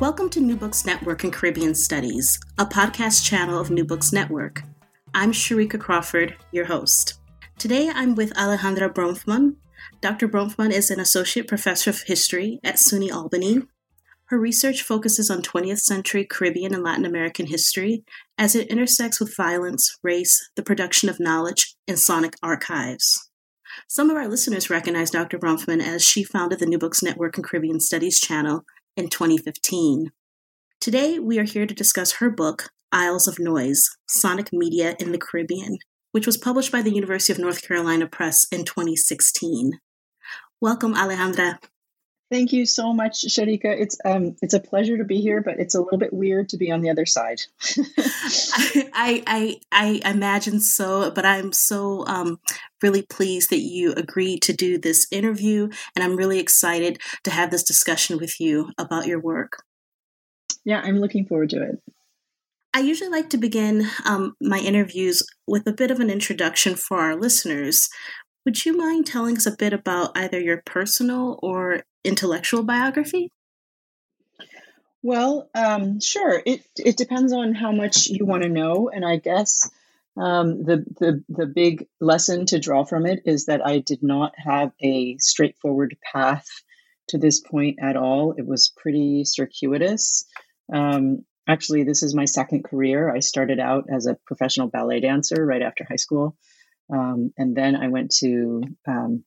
Welcome to New Books Network and Caribbean Studies, a podcast channel of New Books Network. I'm Sharika Crawford, your host. Today I'm with Alejandra Bronfman. Dr. Bronfman is an associate professor of history at SUNY Albany. Her research focuses on 20th century Caribbean and Latin American history as it intersects with violence, race, the production of knowledge, and sonic archives. Some of our listeners recognize Dr. Bronfman as she founded the New Books Network and Caribbean Studies channel in 2015. Today, we are here to discuss her book, Isles of Noise Sonic Media in the Caribbean, which was published by the University of North Carolina Press in 2016. Welcome, Alejandra. Thank you so much, Sharika. It's um it's a pleasure to be here, but it's a little bit weird to be on the other side. I, I I imagine so, but I'm so um really pleased that you agreed to do this interview, and I'm really excited to have this discussion with you about your work. Yeah, I'm looking forward to it. I usually like to begin um, my interviews with a bit of an introduction for our listeners. Would you mind telling us a bit about either your personal or intellectual biography? Well, um, sure. It it depends on how much you want to know, and I guess um, the the the big lesson to draw from it is that I did not have a straightforward path to this point at all. It was pretty circuitous. Um, actually, this is my second career. I started out as a professional ballet dancer right after high school, um, and then I went to um,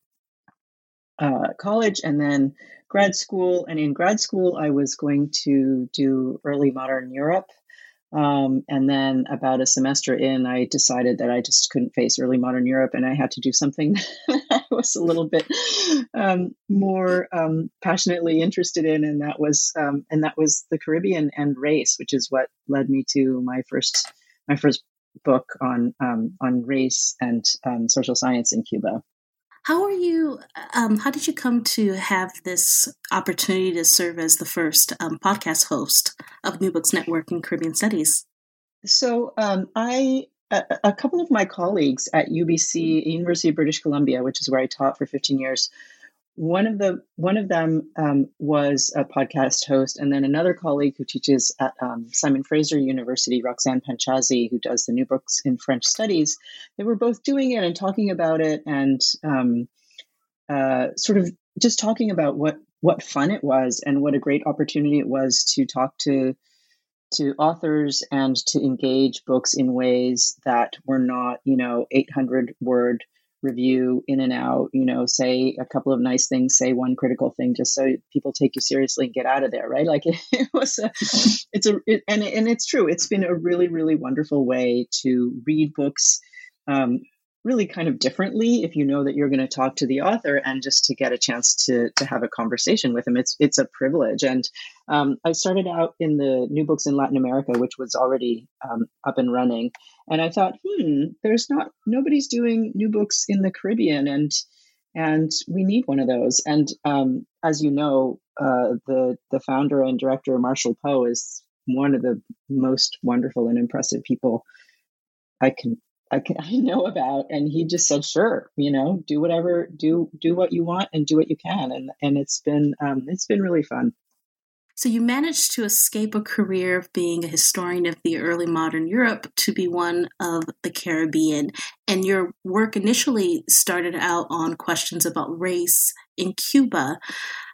uh, college and then grad school. And in grad school, I was going to do early modern Europe. Um, and then about a semester in, I decided that I just couldn't face early modern Europe and I had to do something I was a little bit um, more um, passionately interested in. And that was, um, and that was the Caribbean and race, which is what led me to my first, my first book on, um, on race and um, social science in Cuba. How are you? Um, how did you come to have this opportunity to serve as the first um, podcast host of New Books Network in Caribbean Studies? So um, I, a, a, couple of my colleagues at UBC, University of British Columbia, which is where I taught for 15 years, one of the one of them um, was a podcast host, and then another colleague who teaches at um, Simon Fraser University, Roxanne Panchasi, who does the new books in French studies. They were both doing it and talking about it, and um, uh, sort of just talking about what what fun it was and what a great opportunity it was to talk to to authors and to engage books in ways that were not, you know, 800 word review in and out you know say a couple of nice things say one critical thing just so people take you seriously and get out of there right? Like it, it was a it's a it, and and it's true. It's been a really really wonderful way to read books. Um, really kind of differently if you know that you're going to talk to the author and just to get a chance to to have a conversation with him. It's it's a privilege. And um, i started out in the new books in latin america which was already um, up and running. And i thought hmm there's not nobody's doing new books in the caribbean and and we need one of those. And um, as you know uh, the the founder and director marshall poe is one of the most wonderful and impressive people I can I, can, I know about and he just said sure you know do whatever do do what you want and do what you can and and it's been um, it's been really fun so you managed to escape a career of being a historian of the early modern Europe to be one of the Caribbean. And your work initially started out on questions about race in Cuba.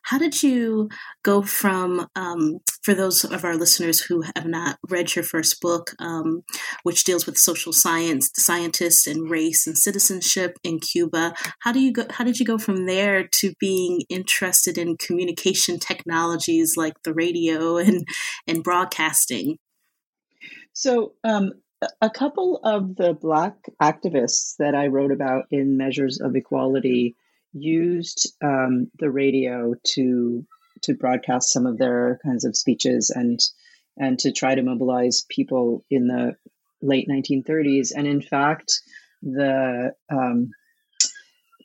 How did you go from, um, for those of our listeners who have not read your first book, um, which deals with social science, scientists, and race and citizenship in Cuba, how do you go? How did you go from there to being interested in communication technologies like the radio and and broadcasting? So, um, a couple of the Black activists that I wrote about in Measures of Equality used um, the radio to to broadcast some of their kinds of speeches and and to try to mobilize people in the late 1930s. And in fact, the um,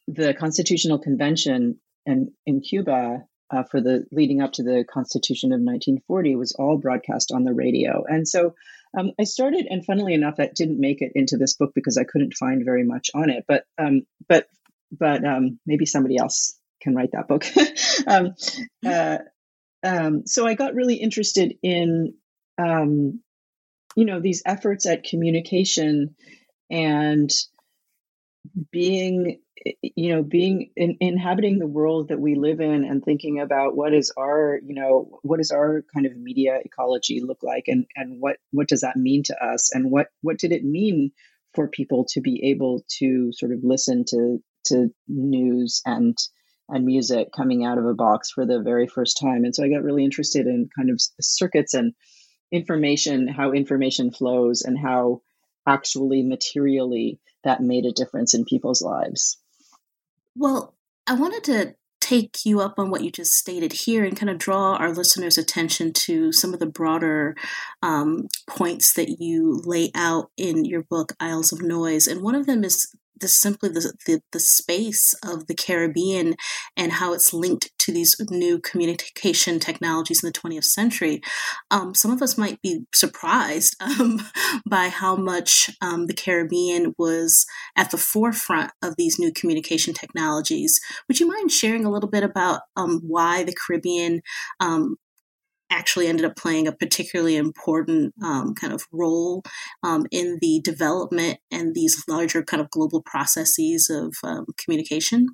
the Constitutional Convention and in Cuba uh, for the leading up to the Constitution of 1940 was all broadcast on the radio. And so um, I started, and funnily enough, that didn't make it into this book because I couldn't find very much on it. But um, but but um, maybe somebody else can write that book. um, uh, um, so I got really interested in, um, you know, these efforts at communication and being you know being in, inhabiting the world that we live in and thinking about what is our you know what does our kind of media ecology look like and and what what does that mean to us and what what did it mean for people to be able to sort of listen to to news and and music coming out of a box for the very first time and so i got really interested in kind of circuits and information how information flows and how actually materially that made a difference in people's lives well, I wanted to take you up on what you just stated here and kind of draw our listeners' attention to some of the broader um, points that you lay out in your book, Isles of Noise. And one of them is the simply the, the, the space of the Caribbean and how it's linked to these new communication technologies in the 20th century. Um, some of us might be surprised um, by how much um, the Caribbean was at the forefront of these new communication technologies. Would you mind sharing a little bit about um, why the Caribbean um, actually ended up playing a particularly important um, kind of role um, in the development and these larger kind of global processes of um, communication.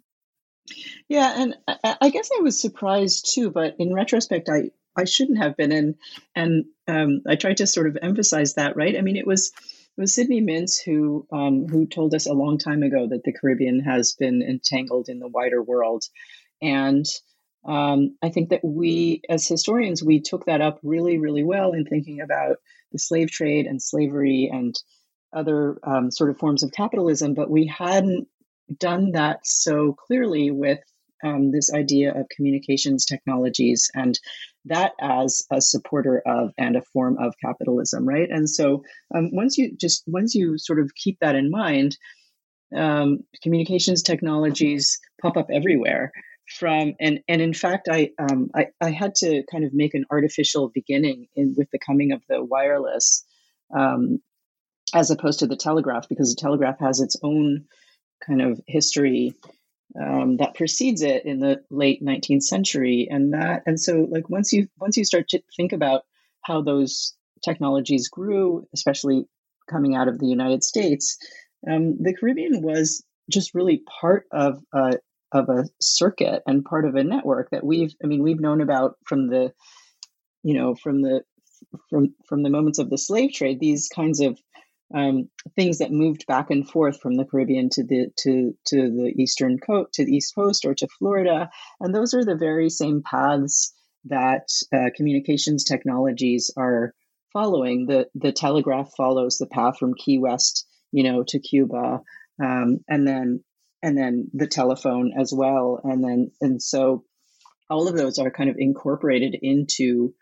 Yeah, and I, guess I was surprised too, but in retrospect, I I shouldn't have been, and and um, I tried to sort of emphasize that, right? I mean, it was it was Sidney Mintz who um, who told us a long time ago that the Caribbean has been entangled in the wider world, and um, I think that we, as historians, we took that up really, really well in thinking about the slave trade and slavery and other um, sort of forms of capitalism, but we hadn't done that so clearly with um, this idea of communications technologies and that as a supporter of and a form of capitalism, right? And so um, once you just once you sort of keep that in mind, um, communications technologies pop up everywhere from and and in fact I, um, I I had to kind of make an artificial beginning in with the coming of the wireless um, as opposed to the telegraph because the telegraph has its own kind of history um, that precedes it in the late 19th century. And that and so like once you once you start to think about how those technologies grew especially coming out of the United States um, the Caribbean was just really part of a, of a circuit and part of a network that we've i mean we've known about from the you know from the from from the moments of the slave trade these kinds of um, things that moved back and forth from the Caribbean to the to to the eastern coast to the east coast or to Florida, and those are the very same paths that uh, communications technologies are following. the The telegraph follows the path from Key West, you know, to Cuba, um, and then and then the telephone as well. And then and so all of those are kind of incorporated into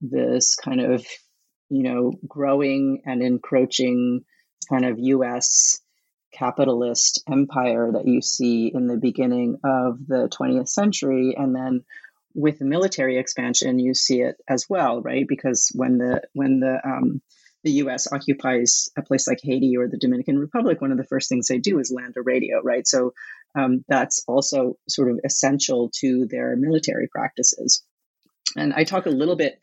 this kind of you know growing and encroaching kind of US capitalist empire that you see in the beginning of the 20th century. And then with the military expansion you see it as well right? Because when the when the um, the US occupies a place like Haiti or the Dominican Republic, one of the first things they do is land a radio, right? So um, that's also sort of essential to their military practices. And I talk a little bit,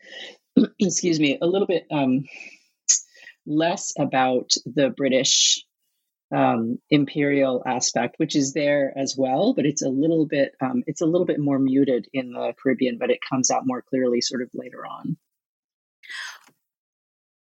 excuse me, a little bit um, less about the British um, imperial aspect, which is there as well, but it's a little bit um, it's a little bit more muted in the Caribbean, but it comes out more clearly sort of later on.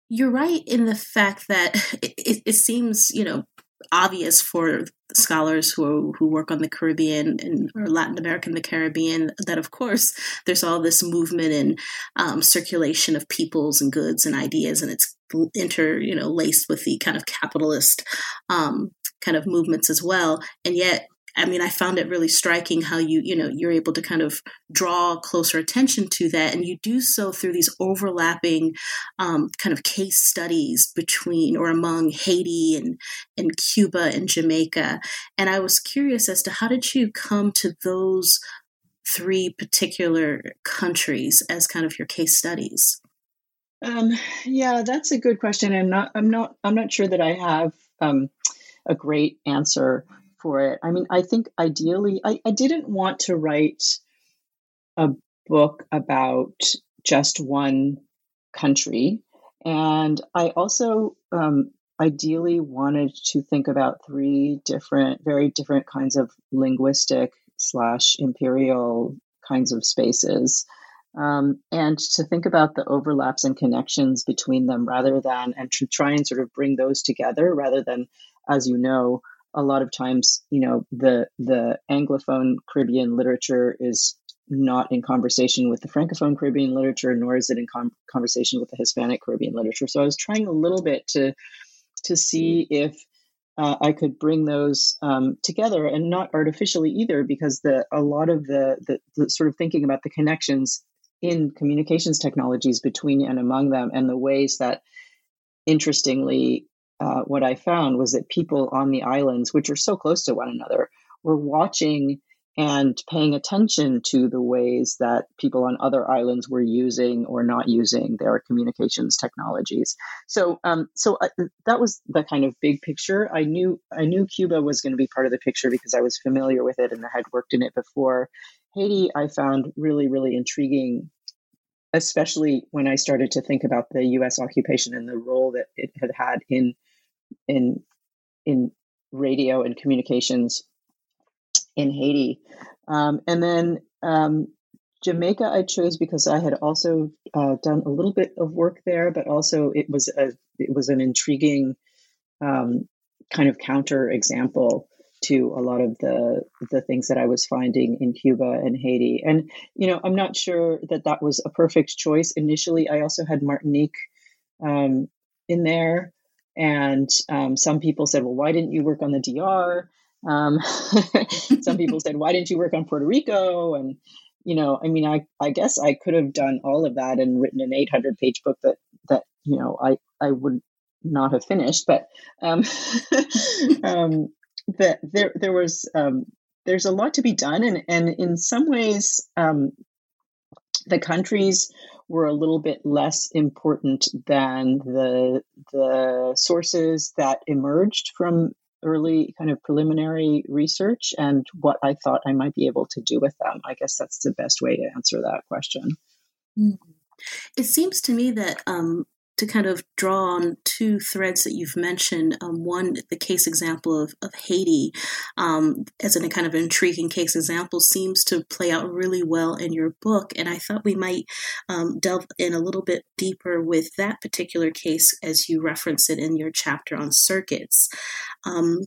You're right in the fact that it, it seems, you know, obvious for scholars who who work on the Caribbean and or Latin America and the Caribbean that of course there's all this movement and um, circulation of peoples and goods and ideas and it's inter you know laced with the kind of capitalist um, kind of movements as well. And yet I mean, I found it really striking how you, you know, you're able to kind of draw closer attention to that, and you do so through these overlapping um, kind of case studies between or among Haiti and and Cuba and Jamaica. And I was curious as to how did you come to those three particular countries as kind of your case studies? Um, yeah, that's a good question, and I'm not I'm not sure that I have um, a great answer for it. I mean, I think ideally, I, I didn't want to write a book about just one country. And I also um, ideally wanted to think about three different, very different kinds of linguistic slash imperial kinds of spaces. Um, and to think about the overlaps and connections between them rather than, and to try and sort of bring those together rather than, as you know, a lot of times, you know, the the Anglophone Caribbean literature is not in conversation with the Francophone Caribbean literature, nor is it in com- conversation with the Hispanic Caribbean literature. So I was trying a little bit to to see if uh, I could bring those um, together and not artificially either, because the a lot of the, the, the sort of thinking about the connections in communications technologies between and among them, and the ways that, interestingly, uh, what I found was that people on the islands, which are so close to one another, were watching and paying attention to the ways that people on other islands were using or not using their communications technologies. So, um, so I, that was the kind of big picture. I knew I knew Cuba was going to be part of the picture because I was familiar with it and I had worked in it before. Haiti, I found really, really intriguing, especially when I started to think about the U.S. occupation and the role that it had had in in in radio and communications in Haiti. Um, and then um, Jamaica, I chose because I had also uh, done a little bit of work there, but also it was a it was an intriguing um, kind of counter example to a lot of the the things that I was finding in Cuba and Haiti. And you know, I'm not sure that that was a perfect choice initially. I also had Martinique um, in there, and um, some people said, "Well, why didn't you work on the DR?" Um, some people said, why didn't you work on Puerto Rico? And, you know, I mean, I, I guess I could have done all of that and written an 800 page book that, that, you know, I, I would not have finished, but, um, um, that there, there was, um, there's a lot to be done. And, and in some ways, um, the countries were a little bit less important than the the sources that emerged from early kind of preliminary research and what I thought I might be able to do with them. I guess that's the best way to answer that question. Mm-hmm. It seems to me that um, to kind of draw on two threads that you've mentioned. Um, one, the case example of, of Haiti um, as a kind of intriguing case example seems to play out really well in your book. And I thought we might um, delve in a little bit deeper with that particular case as you reference it in your chapter on circuits. Um,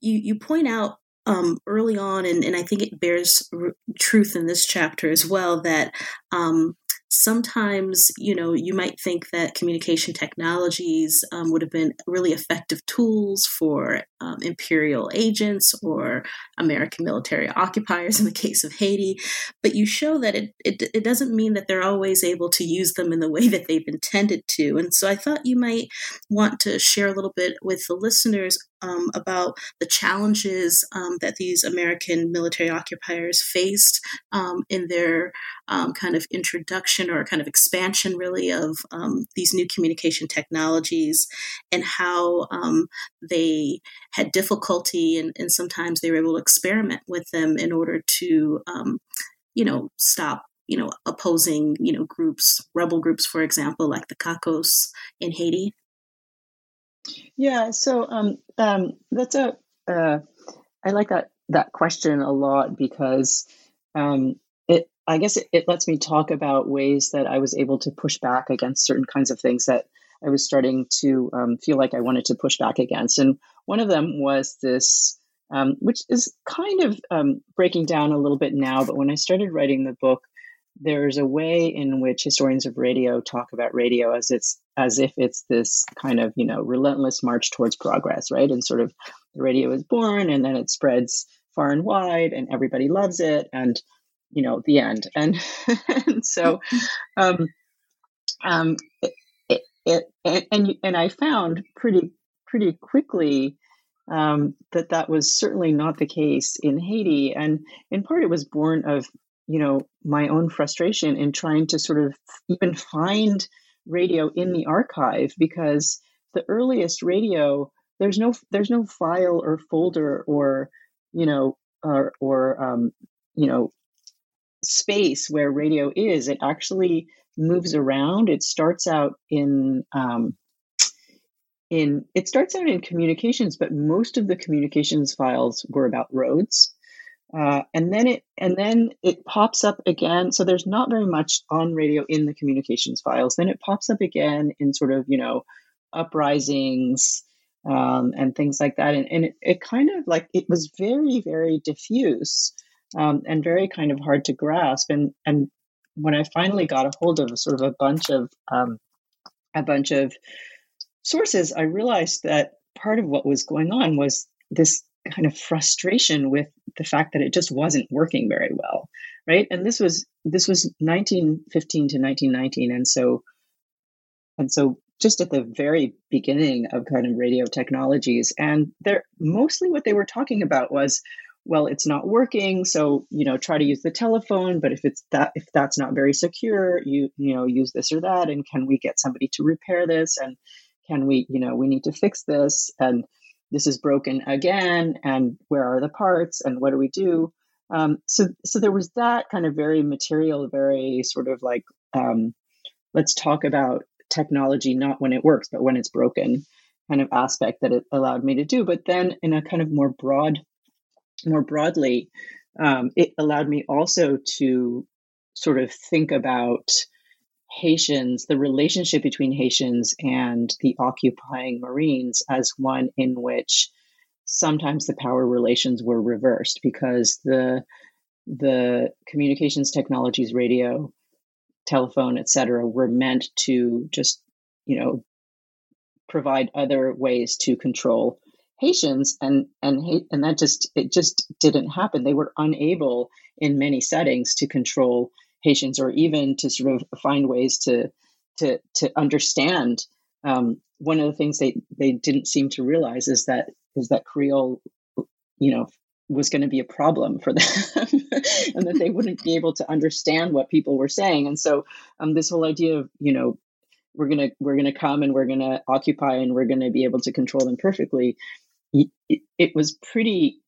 you, you point out um, early on, and, and, I think it bears r- truth in this chapter as well, that um, sometimes you know you might think that communication technologies um, would have been really effective tools for um, imperial agents or american military occupiers in the case of haiti but you show that it, it, it doesn't mean that they're always able to use them in the way that they've intended to. And so i thought you might want to share a little bit with the listeners um, about the challenges um, that these American military occupiers faced um, in their um, kind of introduction or kind of expansion, really, of um, these new communication technologies and how um, they had difficulty and, and, sometimes they were able to experiment with them in order to, you know, stop you know opposing you know groups rebel groups for example like the cacos in haiti. Yeah, so um, um, that's a uh, I like that that question a lot because um, I guess it, it lets me talk about ways that I was able to push back against certain kinds of things that I was starting to um, feel like I wanted to push back against, and one of them was this. Um, which is kind of um, breaking down a little bit now, but when I started writing the book, there's a way in which historians of radio talk about radio as it's as if it's this kind of you know relentless march towards progress right and sort of the radio is born and then it spreads far and wide and everybody loves it and you know the end. And, and so um um it, it, it, and and i found pretty pretty quickly um, that that was certainly not the case in Haiti, and in part it was born of you know my own frustration in trying to sort of even find radio in the archive because the earliest radio there's no there's no file or folder or you know or or um, you know space where radio is, it actually moves around. It starts out in um, in it starts out in communications, but most of the communications files were about roads. Uh, and then it and then it pops up again. So there's not very much on radio in the communications files. Then it pops up again in sort of you know uprisings um, and things like that. And, and it, it, kind of like it was very very diffuse um, and very kind of hard to grasp. And and when I finally got a hold of sort of a bunch of um, a bunch of sources, I realized that part of what was going on was this kind of frustration with the fact that it just wasn't working very well, right? And this was this was 1915 to 1919, and so and so just at the very beginning of kind of radio technologies, and they're mostly what they were talking about was well it's not working so you know try to use the telephone but if it's that if that's not very secure you you know use this or that and can we get somebody to repair this and can we you know we need to fix this and this is broken again and where are the parts and what do we do? Um, so so there was that kind of very material very sort of like um, let's talk about technology not when it works but when it's broken kind of aspect that it allowed me to do but then in a kind of more broad more broadly um, it allowed me also to sort of think about Haitians, the relationship between Haitians and the occupying Marines as one in which sometimes the power relations were reversed because the the communications technologies, radio, telephone, etc., were meant to just you know provide other ways to control Haitians, and and and that just it just didn't happen. They were unable in many settings to control Haitians or even to sort of find ways to to to understand. Um, one of the things they they didn't seem to realize is that is that Creole, you know, was going to be a problem for them, and that they wouldn't be able to understand what people were saying. And so, um, this whole idea of you know we're gonna we're gonna come and we're gonna occupy and we're gonna be able to control them perfectly. It, was pretty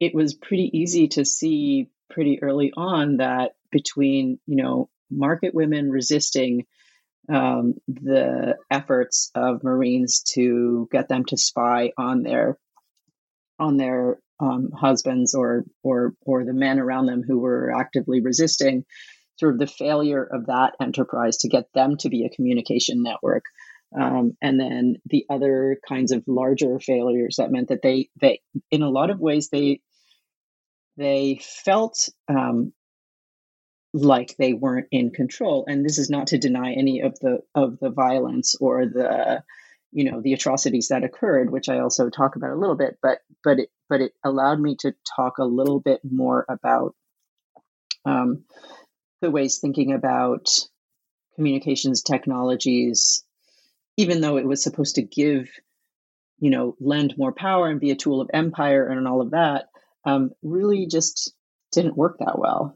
it was pretty easy to see pretty early on that between you know market women resisting um, the efforts of Marines to get them to spy on their on their um, husbands or or or the men around them who were actively resisting sort of the failure of that enterprise to get them to be a communication network um, and then the other kinds of larger failures that meant that they they in a lot of ways they they felt um, like they weren't in control. And this is not to deny any of the of the violence or the you know the atrocities that occurred which i also talk about a little bit but but it but it allowed me to talk a little bit more about um, the ways thinking about communications technologies even though it was supposed to give you know lend more power and be a tool of empire and all of that um, really just didn't work that well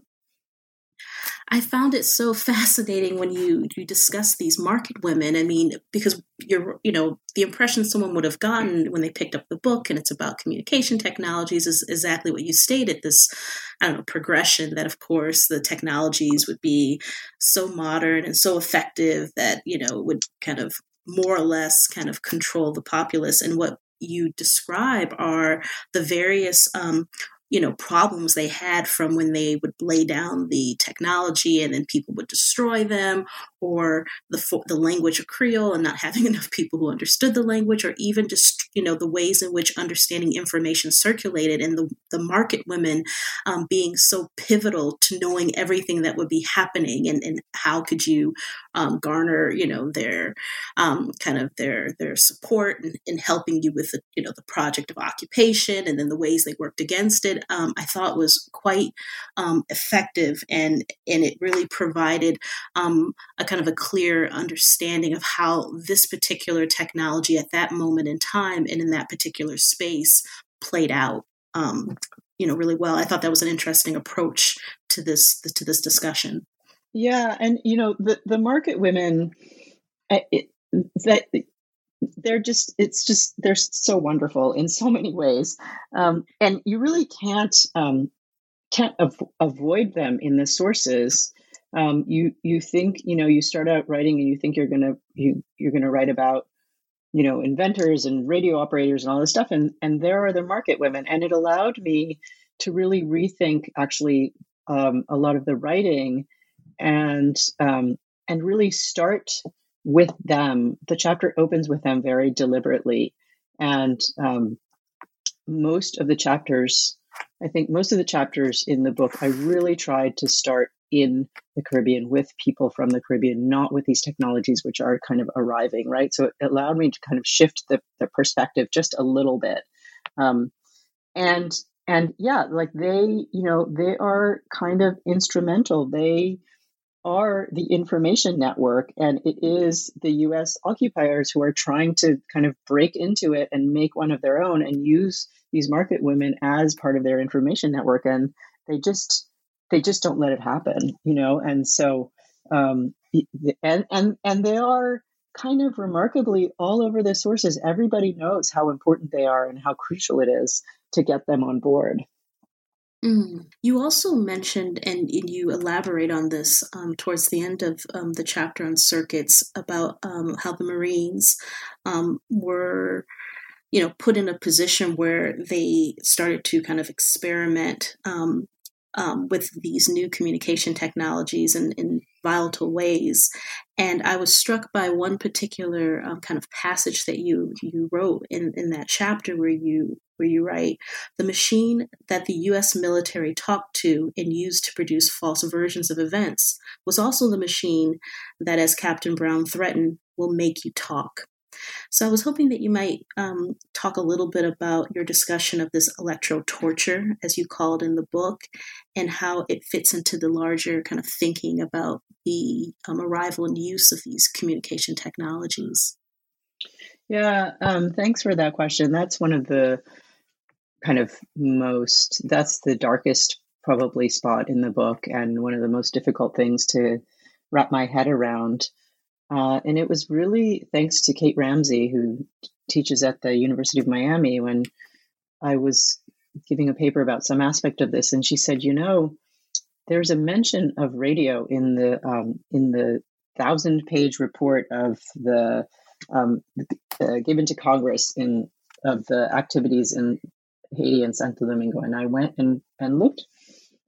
I found it so fascinating when you you discuss these market women. I mean, because you're you know the impression someone would have gotten when they picked up the book and it's about communication technologies is exactly what you stated. This I don't know progression that of course the technologies would be so modern and so effective that you know would kind of more or less kind of control the populace. And what you describe are the various um, you know problems they had from when they would lay down the technology and then people would destroy them or the the language of creole and not having enough people who understood the language or even just you know the ways in which understanding information circulated and the, the market women um, being so pivotal to knowing everything that would be happening and, and how could you um, garner you know their um, kind of their their support in, in helping you with the you know the project of occupation and then the ways they worked against it um, I thought was quite um, effective, and and it really provided um, a kind of a clear understanding of how this particular technology at that moment in time and in that particular space played out. Um, you know, really well. I thought that was an interesting approach to this to this discussion. Yeah, and you know, the the market women. It, that they're just it's just they're so wonderful in so many ways um, and you really can't um, can't av- avoid them in the sources. Um, you you think you know you start out writing and you think you're gonna you you're gonna write about you know inventors and radio operators and all this stuff and and there are the market women and it allowed me to really rethink actually um, a lot of the writing and um, and really start with them the chapter opens with them very deliberately and um, most of the chapters i think most of the chapters in the book i really tried to start in the Caribbean with people from the Caribbean, not with these technologies which are kind of arriving, right? So it allowed me to kind of shift the, the perspective just a little bit. Um, and and yeah, like they, you know, they are kind of instrumental. They are the information network, and it is the US occupiers who are trying to kind of break into it and make one of their own and use these market women as part of their information network. And they just they just don't let it happen, you know. And so, um, and and and they are kind of remarkably all over the sources. Everybody knows how important they are and how crucial it is to get them on board. Mm. You also mentioned, and, you elaborate on this um, towards the end of um, the chapter on circuits about um, how the Marines um, were, you know, put in a position where they started to kind of experiment um, um, with these new communication technologies in, in, volatile ways. And I was struck by one particular um, kind of passage that you you wrote in, in that chapter where you where you write the machine that the U.S. military talked to and used to produce false versions of events was also the machine that, as Captain Brown threatened, will make you talk. So I was hoping that you might um, talk a little bit about your discussion of this electro torture, as you call it in the book, and how it fits into the larger kind of thinking about the um, arrival and use of these communication technologies. Yeah, um, thanks for that question. That's one of the kind of most, that's the darkest probably spot in the book and one of the most difficult things to wrap my head around. Uh, and it was really thanks to Kate Ramsey, who teaches at the University of Miami, when I was giving a paper about some aspect of this, and she said, "You know, there's a mention of radio in the um, in the thousand-page report of the um, uh, given to Congress in of the activities in Haiti and Santo Domingo." And I went and and looked,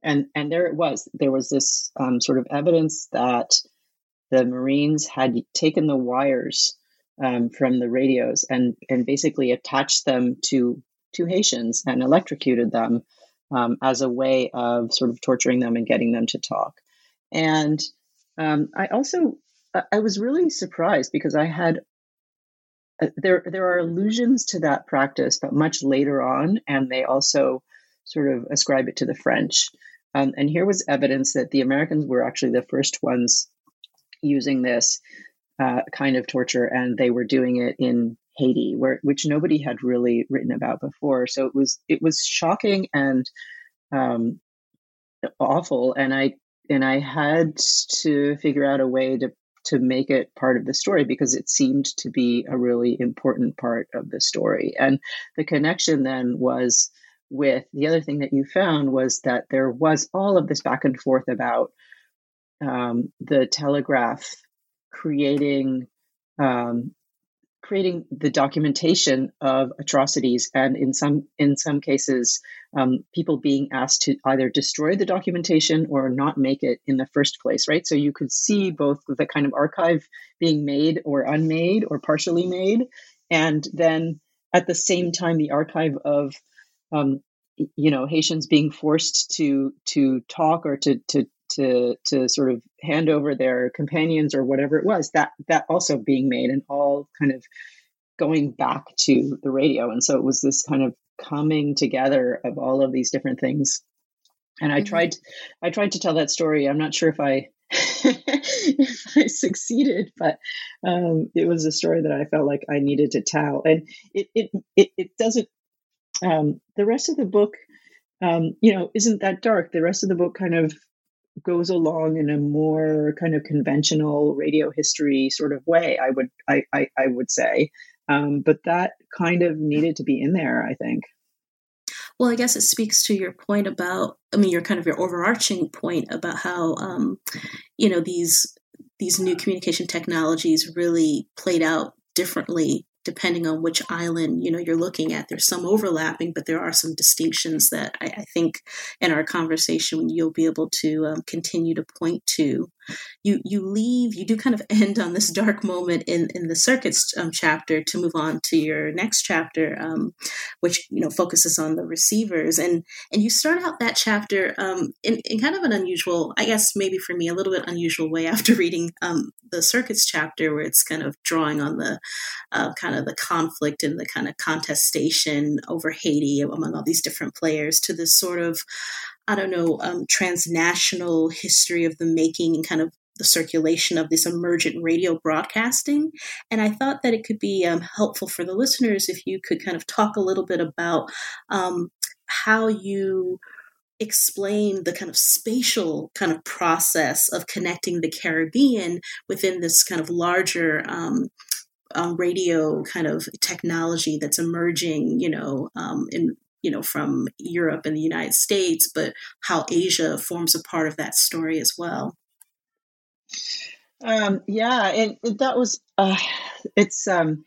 and and there it was. There was this um, sort of evidence that the Marines had taken the wires um, from the radios and and basically attached them to to Haitians and electrocuted them um, as a way of sort of torturing them and getting them to talk. And um, I also I was really surprised because I had there there are allusions to that practice, but much later on, and they also sort of ascribe it to the French. Um, and here was evidence that the Americans were actually the first ones using this uh, kind of torture, and they were doing it in Haiti, where which nobody had really written about before. So it was it was shocking and um, awful, and I and I had to figure out a way to to make it part of the story because it seemed to be a really important part of the story. And the connection then was with the other thing that you found was that there was all of this back and forth about um, the Telegraph creating um, creating the documentation of atrocities, and in some in some cases, um, people being asked to either destroy the documentation or not make it in the first place. Right, so you could see both the kind of archive being made or unmade or partially made, and then at the same time, the archive of um, you know Haitians being forced to to talk or to to to to sort of hand over their companions or whatever it was that that also being made and all kind of going back to the radio. And so it was this kind of coming together of all of these different things. And i mm-hmm. tried i tried to tell that story. I'm not sure if i if i succeeded but um, it was a story that i felt like i needed to tell. And it it it, it doesn't um, the rest of the book um, you know isn't that dark. The rest of the book kind of goes along in a more kind of conventional radio history sort of way i would i i, I would say. Um, but that kind of needed to be in there i think. Well, I guess it speaks to your point about, I mean, your kind of your overarching point about how, um, you know, these these new communication technologies really played out differently depending on which island you know you're looking at there's some overlapping but there are some distinctions that i, I think in our conversation you'll be able to um, continue to point to you you leave you do kind of end on this dark moment in in the circuits um, chapter to move on to your next chapter um, which you know focuses on the receivers. And and you start out that chapter um, in, in kind of an unusual i guess maybe for me a little bit unusual way after reading um, the circuits chapter where it's kind of drawing on the uh, kind of the conflict and the kind of contestation over haiti among all these different players to this sort of I don't know, um, transnational history of the making and kind of the circulation of this emergent radio broadcasting. And I thought that it could be um, helpful for the listeners if you could kind of talk a little bit about um, how you explain the kind of spatial kind of process of connecting the Caribbean within this kind of larger um, um, radio kind of technology that's emerging, you know, um, in you know, from Europe and the United States, but how Asia forms a part of that story as well. Um, yeah, and that was uh, it's um,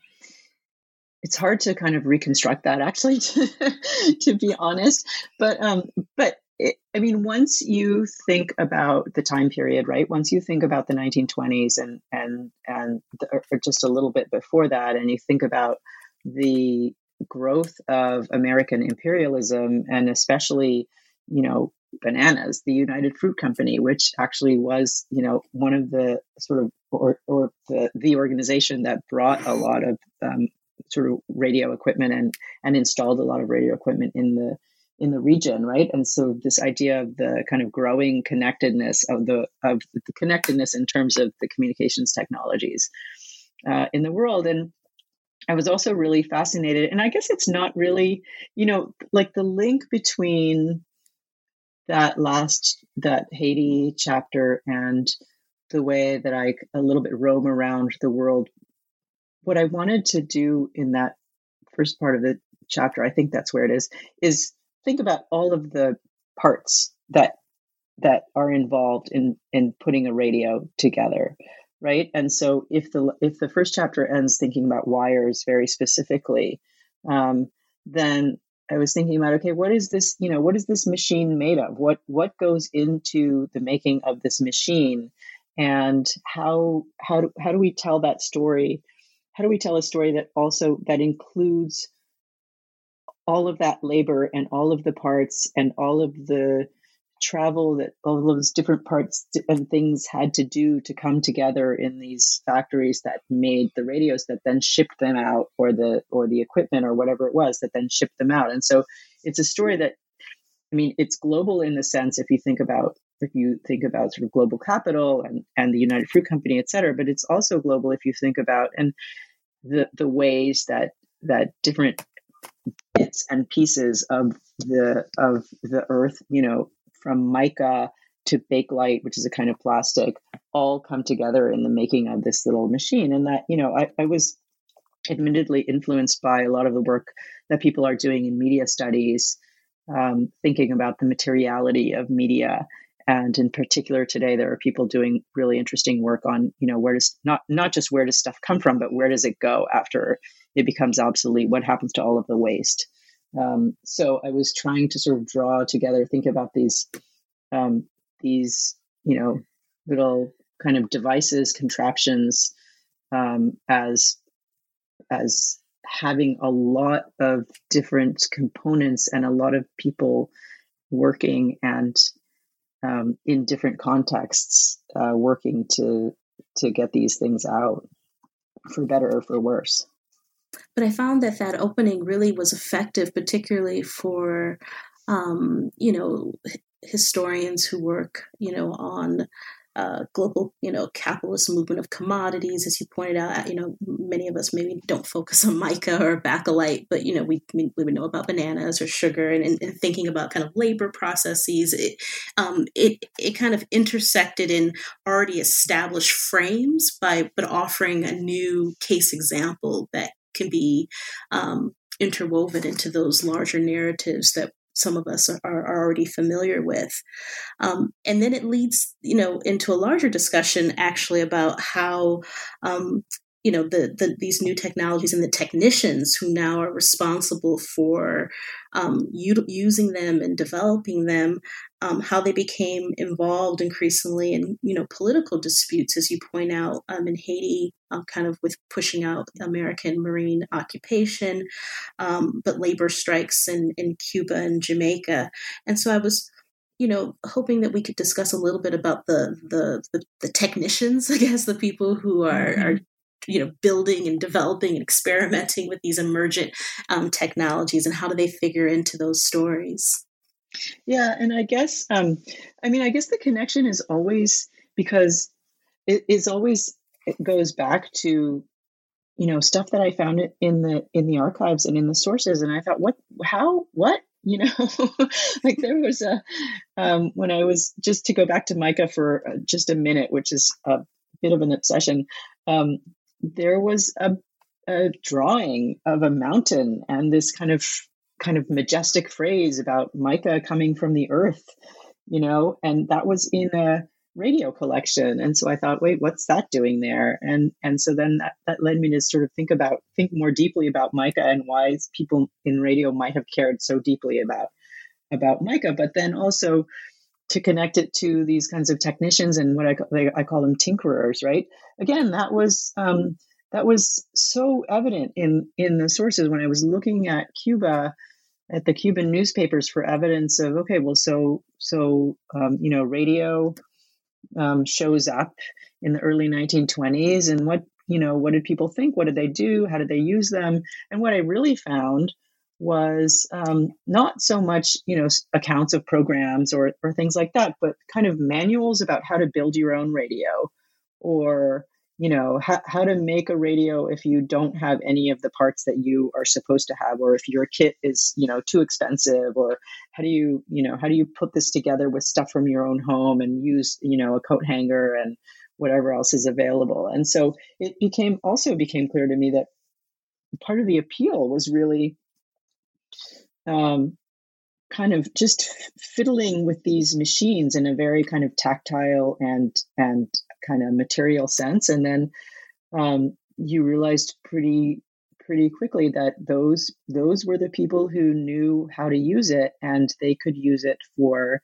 it's hard to kind of reconstruct that actually, to, to be honest. But um, but it, I mean, once you think about the time period, right? Once you think about the 1920s and and and the, just a little bit before that, and you think about the growth of American imperialism and especially, you know, bananas, the United Fruit Company, which actually was, you know, one of the sort of or, or the, the organization that brought a lot of um, sort of radio equipment and and installed a lot of radio equipment in the in the region, right? And so this idea of the kind of growing connectedness of the of the connectedness in terms of the communications technologies uh, in the world, and I was also really fascinated, and I guess it's not really, you know, like the link between that last that Haiti chapter and the way that I a little bit roam around the world. What I wanted to do in that first part of the chapter, I think that's where it is, is think about all of the parts that that are involved in in putting a radio together right? And so if the if the first chapter ends thinking about wires very specifically um, then i was thinking about okay what is this you know what is this machine made of? What what goes into the making of this machine? And how how do, how do we tell that story? How do we tell a story that also that includes all of that labor and all of the parts and all of the travel that all those different parts and things had to do to come together in these factories that made the radios that then shipped them out or the or the equipment or whatever it was that then shipped them out. And so it's a story that i mean it's global in the sense if you think about if you think about sort of global capital and and the united fruit company et cetera but it's also global if you think about and the the ways that that different bits and pieces of the of the earth you know from mica to bakelite, which is a kind of plastic, all come together in the making of this little machine. And that, you know, I, I was admittedly influenced by a lot of the work that people are doing in media studies, um, thinking about the materiality of media. And in particular, today there are people doing really interesting work on, you know, where does not not just where does stuff come from, but where does it go after it becomes obsolete? What happens to all of the waste? Um, so I was trying to sort of draw together, think about these um, these you know little kind of devices, contraptions um, as as having a lot of different components and a lot of people working and um, in different contexts uh, working to to get these things out for better or for worse. But I found that that opening really was effective, particularly for, um, you know, historians who work, you know, on uh, global, you know, capitalist movement of commodities. As you pointed out, you know, many of us maybe don't focus on mica or bakelite, but you know, we we would know about bananas or sugar, and, and, and thinking about kind of labor processes. It um, it it kind of intersected in already established frames by but offering a new case example that can be um, interwoven into those larger narratives that some of us are, are already familiar with. Um, and then it leads, you know, into a larger discussion actually about how um, you know the, the these new technologies and the technicians who now are responsible for um, u- using them and developing them um, how they became involved increasingly in you know political disputes as you point out um, in haiti um, kind of with pushing out american marine occupation um, but labor strikes in, in cuba and jamaica and so i was you know, hoping that we could discuss a little bit about the the the, the technicians, I guess, the people who are mm-hmm. are you know building and developing and experimenting with these emergent um, technologies and how do they figure into those stories? Yeah and i guess um, i mean i guess the connection is always because it is always it goes back to you know stuff that i found in the in the archives and in the sources and i thought what how what? You know? Like there was a um, when i was just to go back to mica for uh, just a minute which is a bit of an obsession um, there was a, a drawing of a mountain and this kind of kind of majestic phrase about mica coming from the earth, you know, and that was in a radio collection. And so I thought, wait, what's that doing there? And and so then that, that led me to sort of think about think more deeply about mica and why people in radio might have cared so deeply about about mica, but then also to connect it to these kinds of technicians and what I, they, I call them tinkerers, right? Again, that was um, that was so evident in in the sources when I was looking at Cuba, at the Cuban newspapers for evidence of okay, well, so so um, you know, radio um, shows up in the early 1920s, and what you know, what did people think? What did they do? How did they use them? And what I really found was um, not so much you know accounts of programs or or things like that, but kind of manuals about how to build your own radio, or you know how, how to make a radio if you don't have any of the parts that you are supposed to have, or if your kit is you know too expensive, or how do you you know how do you put this together with stuff from your own home and use you know a coat hanger and whatever else is available. And so it became also became clear to me that part of the appeal was really um, kind of just fiddling with these machines in a very kind of tactile and and kind of material sense. And then um, you realized pretty pretty quickly that those those were the people who knew how to use it and they could use it for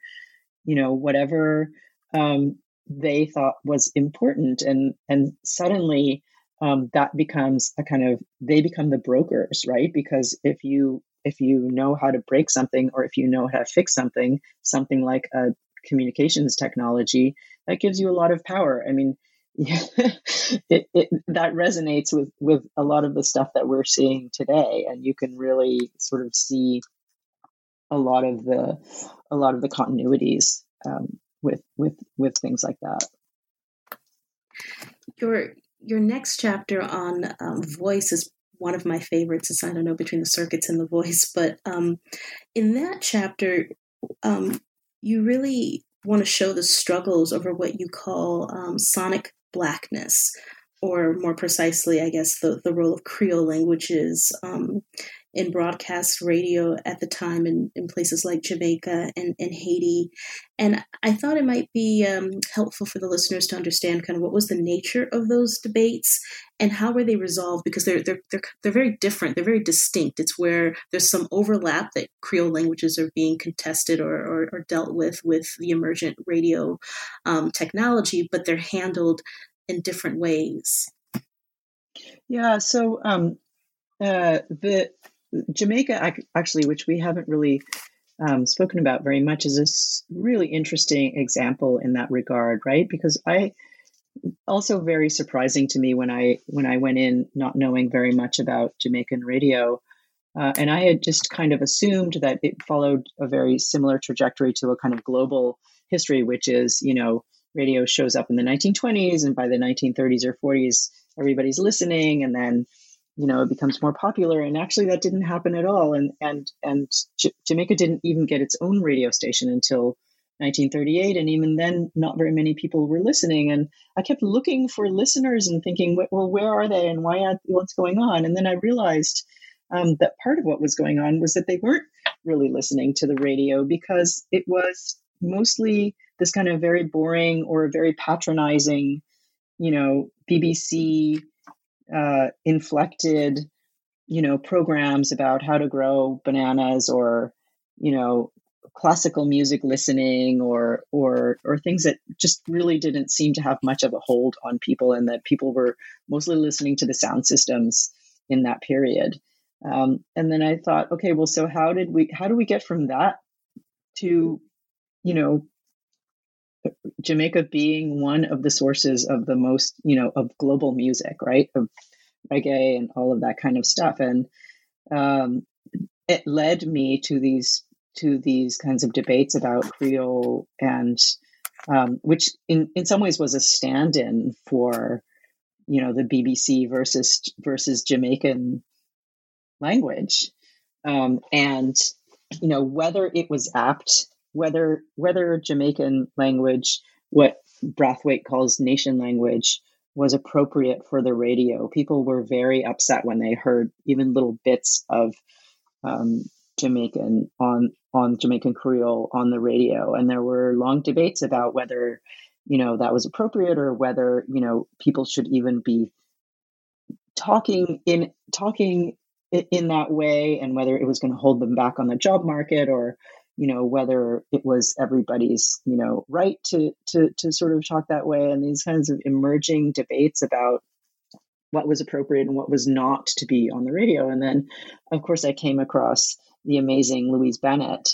you know whatever um, they thought was important. And and suddenly um, that becomes a kind of they become the brokers right? Because if you if you know how to break something or if you know how to fix something, something like a communications technology, that gives you a lot of power. I mean, it, it, that resonates with with a lot of the stuff that we're seeing today, and you can really sort of see a lot of the a lot of the continuities um, with with with things like that. Your your next chapter on um, voice is one of my favorites is I don't know between the circuits and the voice, but um, in that chapter, um, you really want to show the struggles over what you call um, sonic blackness, or more precisely, I guess, the, the role of Creole languages um, in broadcast radio at the time in, in places like Jamaica and, and Haiti. And I thought it might be um, helpful for the listeners to understand kind of what was the nature of those debates and how were they resolved because they're, they're, they're, they're very different. They're very distinct. It's where there's some overlap that Creole languages are being contested or, or, or dealt with with the emergent radio um, technology, but they're handled in different ways. Yeah, so um, uh, the Jamaica, actually, which we haven't really um, spoken about very much, is a really interesting example in that regard, right? Because I also very surprising to me when I when I went in not knowing very much about Jamaican radio, uh, and I had just kind of assumed that it followed a very similar trajectory to a kind of global history, which is you know radio shows up in the 1920s, and by the 1930s or 40s, everybody's listening, and then you know it becomes more popular. And actually that didn't happen at all. And and and J- jamaica didn't even get its own radio station until 1938 and even then not very many people were listening. And i kept looking for listeners and thinking well where are they? And why not? what's going on? And then i realized um, that part of what was going on was that they weren't really listening to the radio because it was mostly this kind of very boring or very patronizing, you know, BBC uh, inflected, you know, programs about how to grow bananas or, you know, classical music listening or or or things that just really didn't seem to have much of a hold on people and that people were mostly listening to the sound systems in that period. Um, and then i thought okay well so how did we how do we get from that to you know jamaica being one of the sources of the most you know of global music right? Of reggae and all of that kind of stuff. And um, it led me to these to these kinds of debates about Creole and um, which in, in some ways was a stand-in for you know the BBC versus versus Jamaican language. Um, and you know whether it was apt whether whether Jamaican language what Brathwaite calls nation language was appropriate for the radio. People were very upset when they heard even little bits of um, Jamaican on on Jamaican Creole on the radio, and there were long debates about whether you know that was appropriate or whether you know people should even be talking in talking in that way, and whether it was going to hold them back on the job market or you know whether it was everybody's you know right to to to sort of talk that way, and these kinds of emerging debates about what was appropriate and what was not to be on the radio. And then, of course, I came across the amazing Louise Bennett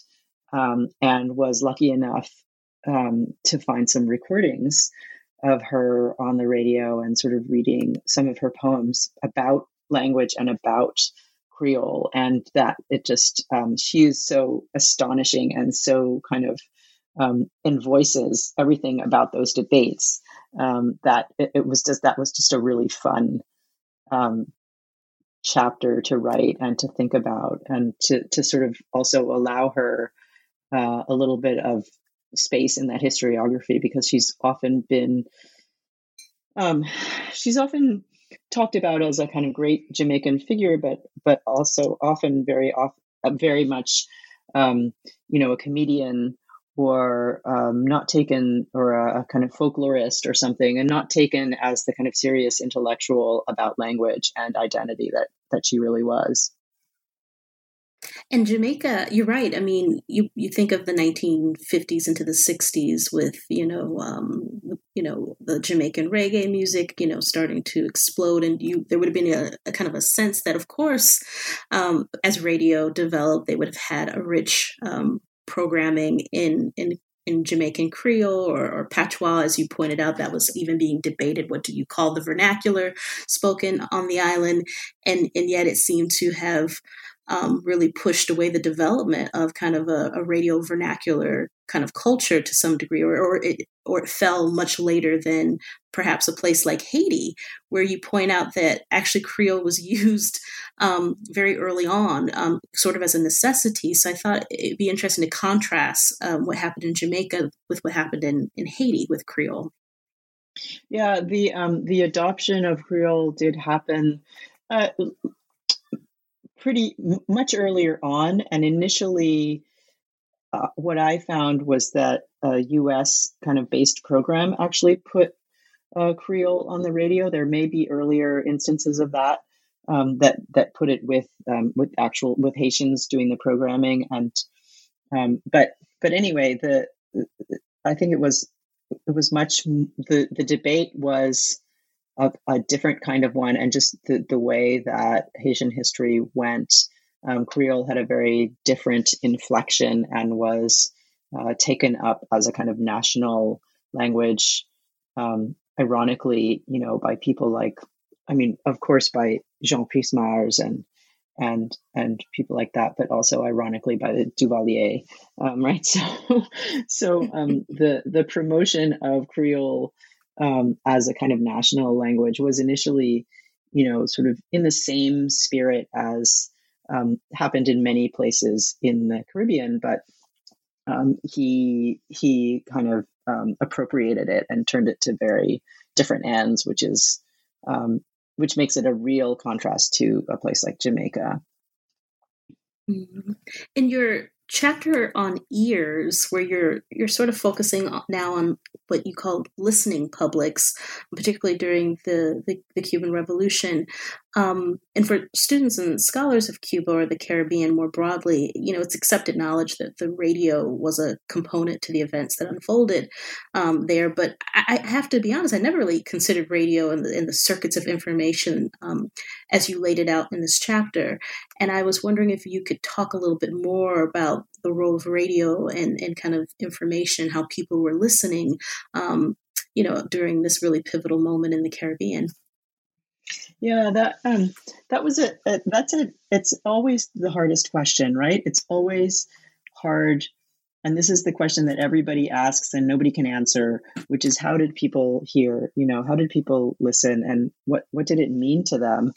um, and was lucky enough um, to find some recordings of her on the radio and sort of reading some of her poems about language and about Creole. And that it just, um, she is so astonishing and so kind of um, everything about those debates um, that it, it, was just, that was just a really fun um, chapter to write and to think about and to, to sort of also allow her uh, a little bit of space in that historiography because she's often been um, she's often talked about as a kind of great Jamaican figure, but but also often very off, uh, very much um, you know a comedian or um, not taken or a, a, kind of folklorist or something and not taken as the kind of serious intellectual about language and identity that that she really was and Jamaica, you're right. I mean, you, you think of the 1950s into the 60s with you know um, you know the Jamaican reggae music you know starting to explode, and you there would have been a, a kind of a sense that, of course, um, as radio developed, they would have had a rich um, programming in in in Jamaican Creole or, or, Patois, as you pointed out, that was even being debated. What do you call the vernacular spoken on the island? And and yet it seemed to have um, really pushed away the development of kind of a, a radio vernacular kind of culture to some degree, or, or it or it fell much later than perhaps a place like Haiti, where you point out that actually Creole was used um, very early on, um, sort of as a necessity. So I thought it'd be interesting to contrast um, what happened in Jamaica with what happened in, in Haiti with Creole. Yeah, the um, the adoption of Creole did happen. Uh, pretty much earlier on, and initially, uh, what I found was that a U.S. kind of based program actually put uh, Creole on the radio. There may be earlier instances of that um, that that put it with um, with actual with Haitians doing the programming, and um, but but anyway, the I think it was it was much the the debate was a, a different kind of one, and just the, the way that Haitian history went. Um, Creole had a very different inflection and was uh, taken up as a kind of national language. Um, ironically, you know, by people like, I mean, of course, by Jean Price Mars and and and people like that, but also ironically by the Duvalier, um, right? So, so um, the the promotion of Creole um, as a kind of national language was initially, you know, sort of in the same spirit as um, happened in many places in the Caribbean, but um, he he kind of um, appropriated it and turned it to very different ends, which is um, which makes it a real contrast to a place like Jamaica. Mm-hmm. In your chapter on ears where you're you're sort of focusing now on what you call listening publics particularly during the the, the cuban revolution um, and for students and scholars of Cuba or the Caribbean more broadly, you know, it's accepted knowledge that the radio was a component to the events that unfolded um, there. But I, I, have to be honest, I never really considered radio and the, in the circuits of information um, as you laid it out in this chapter. And I was wondering if you could talk a little bit more about the role of radio and, and kind of information, how people were listening, um, you know, during this really pivotal moment in the Caribbean. Yeah, that um, that was a, a that's a it's always the hardest question, right? It's always hard and this is the question that everybody asks and nobody can answer which is how did people hear you know how did people listen and what what did it mean to them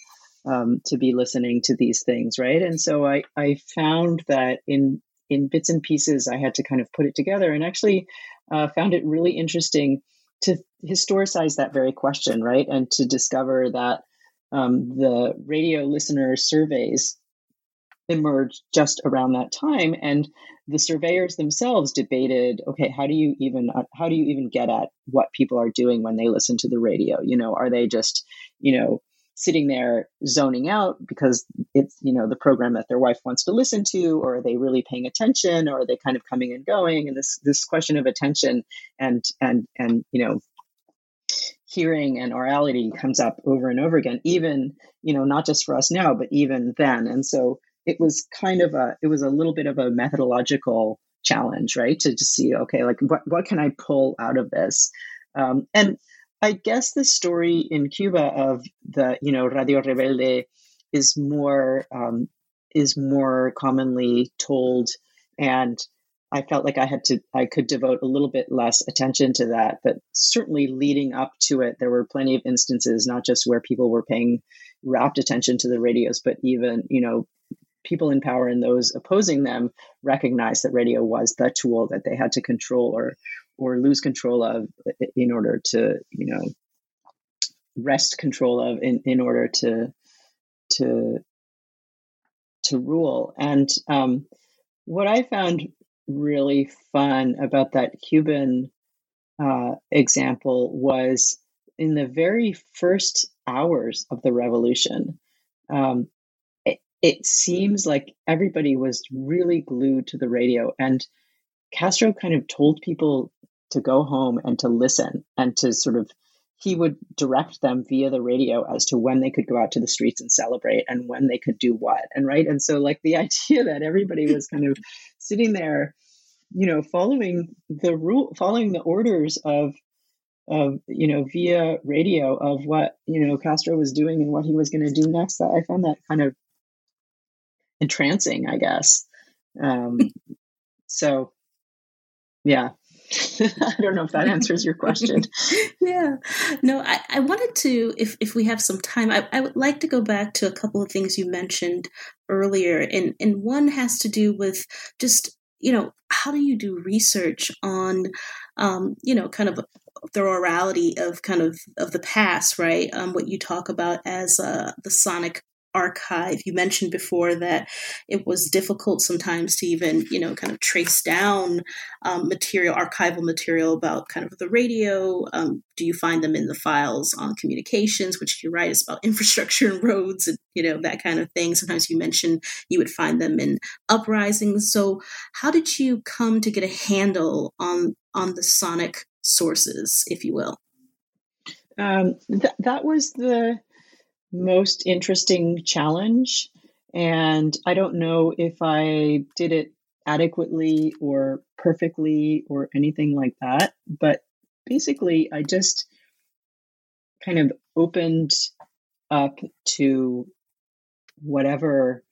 um, to be listening to these things right and so i i found that in in bits and pieces i had to kind of put it together and actually uh, found it really interesting to historicize that very question right? And to discover that um, the radio listener surveys emerged just around that time and the surveyors themselves debated okay how do you even uh, how do you even get at what people are doing when they listen to the radio? You know are they just you know sitting there zoning out because it's you know the program that their wife wants to listen to or are they really paying attention or are they kind of coming and going and this this question of attention and and and you know hearing and orality comes up over and over again, even, you know, not just for us now, but even then. And so it was kind of a, it was a little bit of a methodological challenge, right? To just see, okay, like what, what can I pull out of this? Um, and I guess the story in Cuba of the, you know, Radio Rebelde is more, um, is more commonly told and I felt like I had to, I could devote a little bit less attention to that. But certainly leading up to it, there were plenty of instances, not just where people were paying rapt attention to the radios, but even, you know, people in power and those opposing them recognized that radio was the tool that they had to control or, or lose control of in order to, you know, wrest control of in, in order to, to, to rule. And, um, what I found really fun about that Cuban uh, example was in the very first hours of the revolution. Um, it, it seems like everybody was really glued to the radio, and Castro kind of told people to go home and to listen and to sort of he would direct them via the radio as to when they could go out to the streets and celebrate and when they could do what and right? And so like the idea that everybody was kind of sitting there you know following the rule following the orders of of you know via radio of what you know castro was doing and what he was going to do next i found that kind of entrancing i guess. Um so yeah I don't know if that answers your question. yeah. No, I, I wanted to, if, if we have some time, I, I would like to go back to a couple of things you mentioned earlier. And, and one has to do with just, you know, how do you do research on, um, you know, kind of the orality of kind of of the past, right? Um, what you talk about as uh, the sonic archive. You mentioned before that it was difficult sometimes to even, you know, kind of trace down um, material, archival material about kind of the radio. Um, do you find them in the files on communications, which you're right, is about infrastructure and roads and, you know, that kind of thing. Sometimes you mentioned you would find them in uprisings. So how did you come to get a handle on on the sonic sources, if you will? Um, th- that was the most interesting challenge. And I don't know if I did it adequately or perfectly or anything like that. But basically, I just kind of opened up to whatever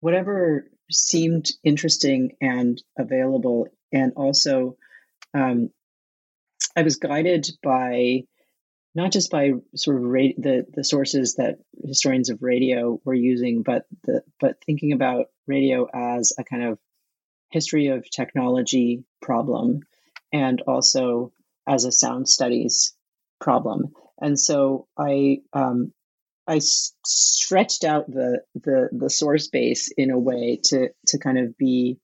whatever seemed interesting and available and also um, i was guided by not just by sort of ra- the the sources that historians of radio were using, but the but thinking about radio as a kind of history of technology problem, and also as a sound studies problem. And so I um, I stretched out the the the source base in a way to to kind of be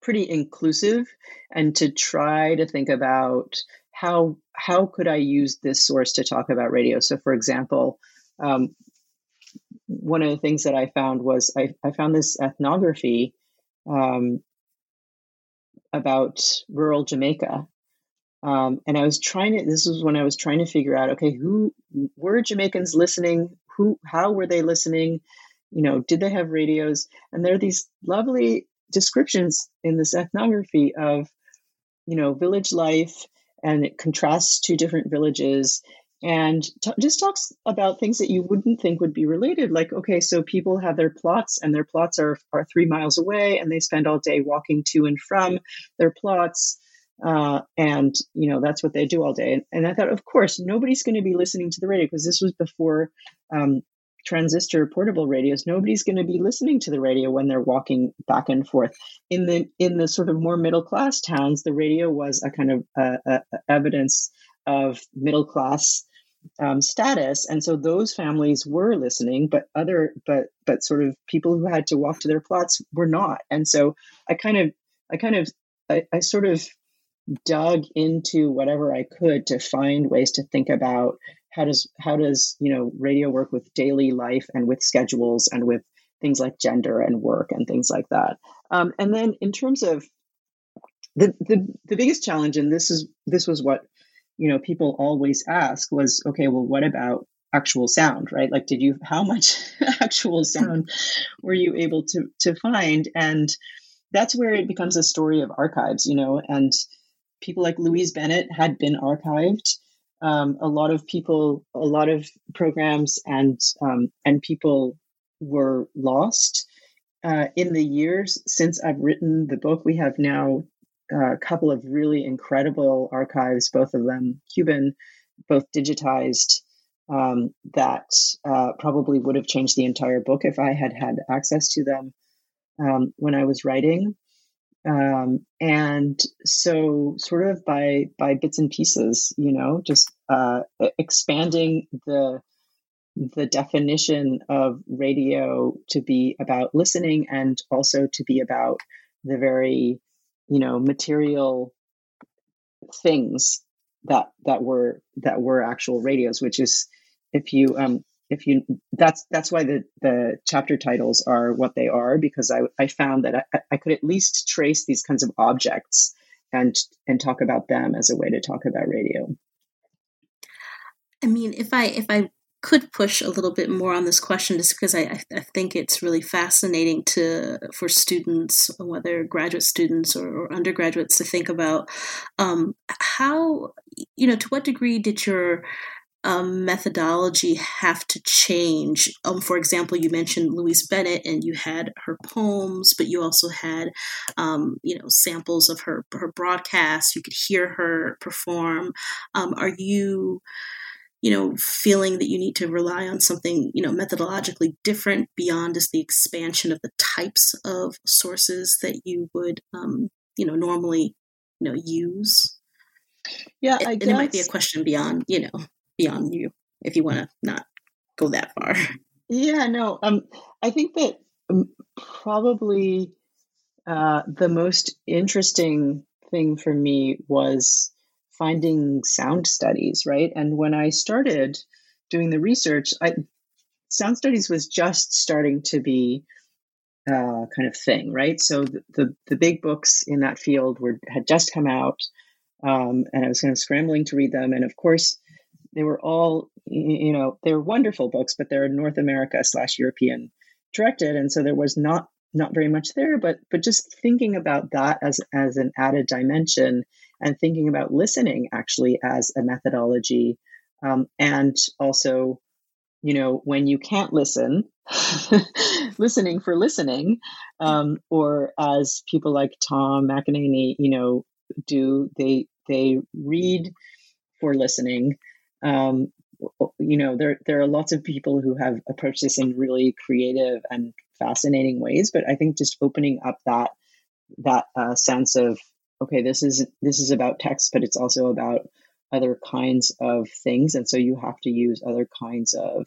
pretty inclusive and to try to think about how how could I use this source to talk about radio. So, for example, um, one of the things that I found was I, I found this ethnography um, about rural Jamaica. Um, and I was trying to, this was when I was trying to figure out, okay, who were Jamaicans listening? Who, how were they listening? You know, did they have radios? And there are these lovely descriptions in this ethnography of, you know, village life and it contrasts two different villages. And t- just talks about things that you wouldn't think would be related like okay so people have their plots and their plots are, are three miles away and they spend all day walking to and from their plots uh, and you know that's what they do all day. And, and i thought of course nobody's going to be listening to the radio because this was before um, transistor portable radios nobody's going to be listening to the radio when they're walking back and forth. In the in the sort of more middle class towns the radio was a kind of uh, uh, evidence of middle class um, status. And so those families were listening but other but but sort of people who had to walk to their plots were not. And so i kind of i kind of I, I sort of dug into whatever i could to find ways to think about how does how does you know radio work with daily life and with schedules and with things like gender and work and things like that? Um, and then in terms of the, the the biggest challenge and this is this was what you know people always ask was okay well what about actual sound right? Like did you how much actual sound were you able to to find? And that's where it becomes a story of archives you know and people like louise bennett had been archived um, a lot of people, a lot of programs and um, and people were lost. Uh, in the years since I've written the book, we have now uh, a couple of really incredible archives, both of them Cuban, both digitized, um, that uh, probably would have changed the entire book if I had had access to them um, when I was writing um, and so sort of by by bits and pieces you know just uh, expanding the the definition of radio to be about listening and also to be about the very you know material things that that were that were actual radios which is if you um if you that's that's why the the chapter titles are what they are because I I found that I, I could at least trace these kinds of objects and and talk about them as a way to talk about radio. I mean, if I if I could push a little bit more on this question, just because I, I think it's really fascinating to for students, whether graduate students or, or undergraduates, to think about um, how you know to what degree did your um, methodology have to change? Um, for example, you mentioned Louise Bennett, and you had her poems, but you also had, um, you know, samples of her her broadcasts. You could hear her perform. Um, are you, you know, feeling that you need to rely on something, you know, methodologically different beyond just the expansion of the types of sources that you would, um, you know, normally, you know, use? Yeah, I and guess. it might be a question beyond, you know, beyond you if you want to not go that far. Yeah, no. Um, I think that um, probably uh, the most interesting thing for me was finding sound studies, right? And when I started doing the research, I, sound studies was just starting to be uh, kind of thing, right? So the, the, the big books in that field were had just come out, um, and I was kind of scrambling to read them. And of course, they were all you know they were wonderful books but they're north america slash european directed and so there was not not very much there but but just thinking about that as as an added dimension and thinking about listening actually as a methodology um, and also you know when you can't listen listening for listening um, or as people like tom McEnaney you know do they they read for listening um, you know, there there are lots of people who have approached this in really creative and fascinating ways. But I think just opening up that that uh, sense of okay, this is this is about text, but it's also about other kinds of things, and so you have to use other kinds of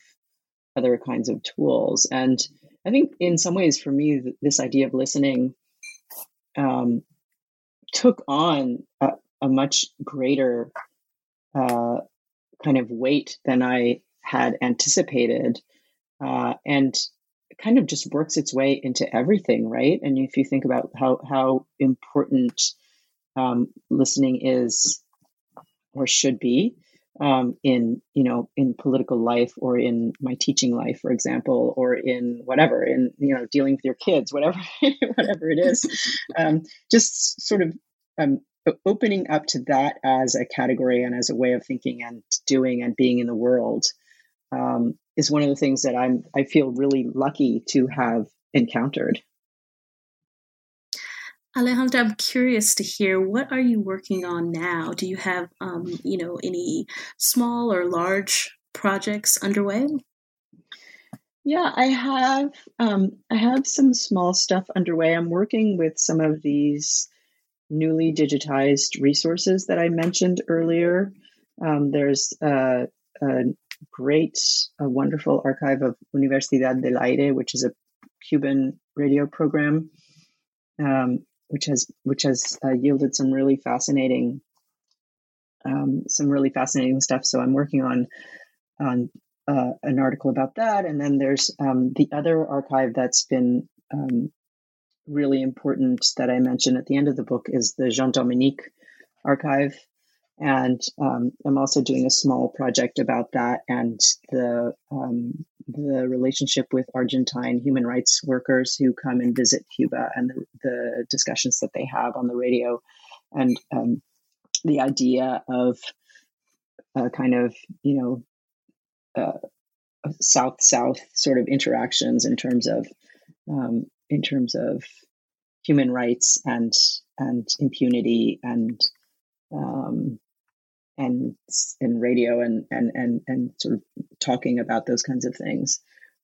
other kinds of tools. And I think in some ways, for me, this idea of listening um, took on a, a much greater uh, kind of weight than I had anticipated. Uh, and kind of just works its way into everything, right? And if you think about how how important um, listening is or should be um, in you know in political life or in my teaching life, for example, or in whatever in you know dealing with your kids, whatever whatever it is, um, just sort of um, opening up to that as a category and as a way of thinking and doing and being in the world um, is one of the things that I'm I feel really lucky to have encountered. Alejandra, I'm curious to hear what are you working on now? Do you have, um, you know, any small or large projects underway? Yeah, I have. Um, I have some small stuff underway. I'm working with some of these newly digitized resources that I mentioned earlier. Um, there's a, a great, a wonderful archive of Universidad del Aire, which is a Cuban radio program, um, which has which has uh, yielded some really fascinating, um, some really fascinating stuff. So I'm working on on uh, an article about that, and then there's um, the other archive that's been um, really important that I mentioned at the end of the book is the Jean Dominique archive, and um, I'm also doing a small project about that and the um, the relationship with Argentine human rights workers who come and visit Cuba and the, the discussions that they have on the radio, and um, the idea of a kind of you know uh, south south sort of interactions in terms of um, in terms of human rights and and impunity and um, and and radio and and and and sort of talking about those kinds of things.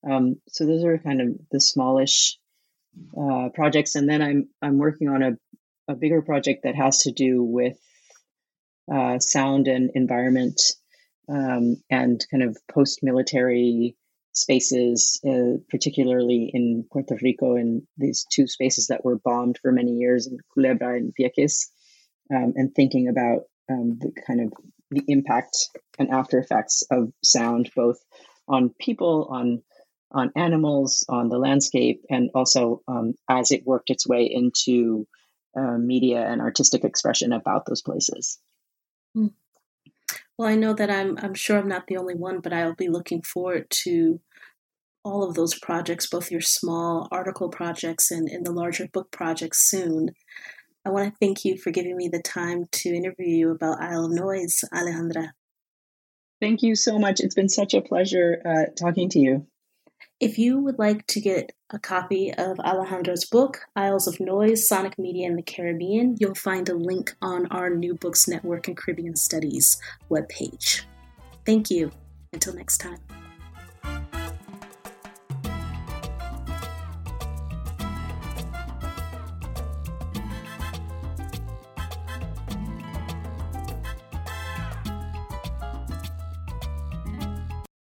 Um, so those are kind of the smallish uh, projects, and then I'm I'm working on a a bigger project that has to do with uh, sound and environment um, and kind of post military spaces, uh, particularly in Puerto Rico, in these two spaces that were bombed for many years in Culebra and Vieques, um, and thinking about um, the kind of the impact and after effects of sound, both on people, on on animals, on the landscape, and also um, as it worked its way into uh, media and artistic expression about those places. Mm. Well, I know that I'm I'm sure I'm not the only one, but I'll be looking forward to all of those projects, both your small article projects and, and the larger book projects soon. I want to thank you for giving me the time to interview you about Isle of Noise, Alejandra. Thank you so much. It's been such a pleasure uh, talking to you. If you would like to get a copy of Alejandra's book, Isles of Noise Sonic Media in the Caribbean, you'll find a link on our New Books Network and Caribbean Studies webpage. Thank you. Until next time.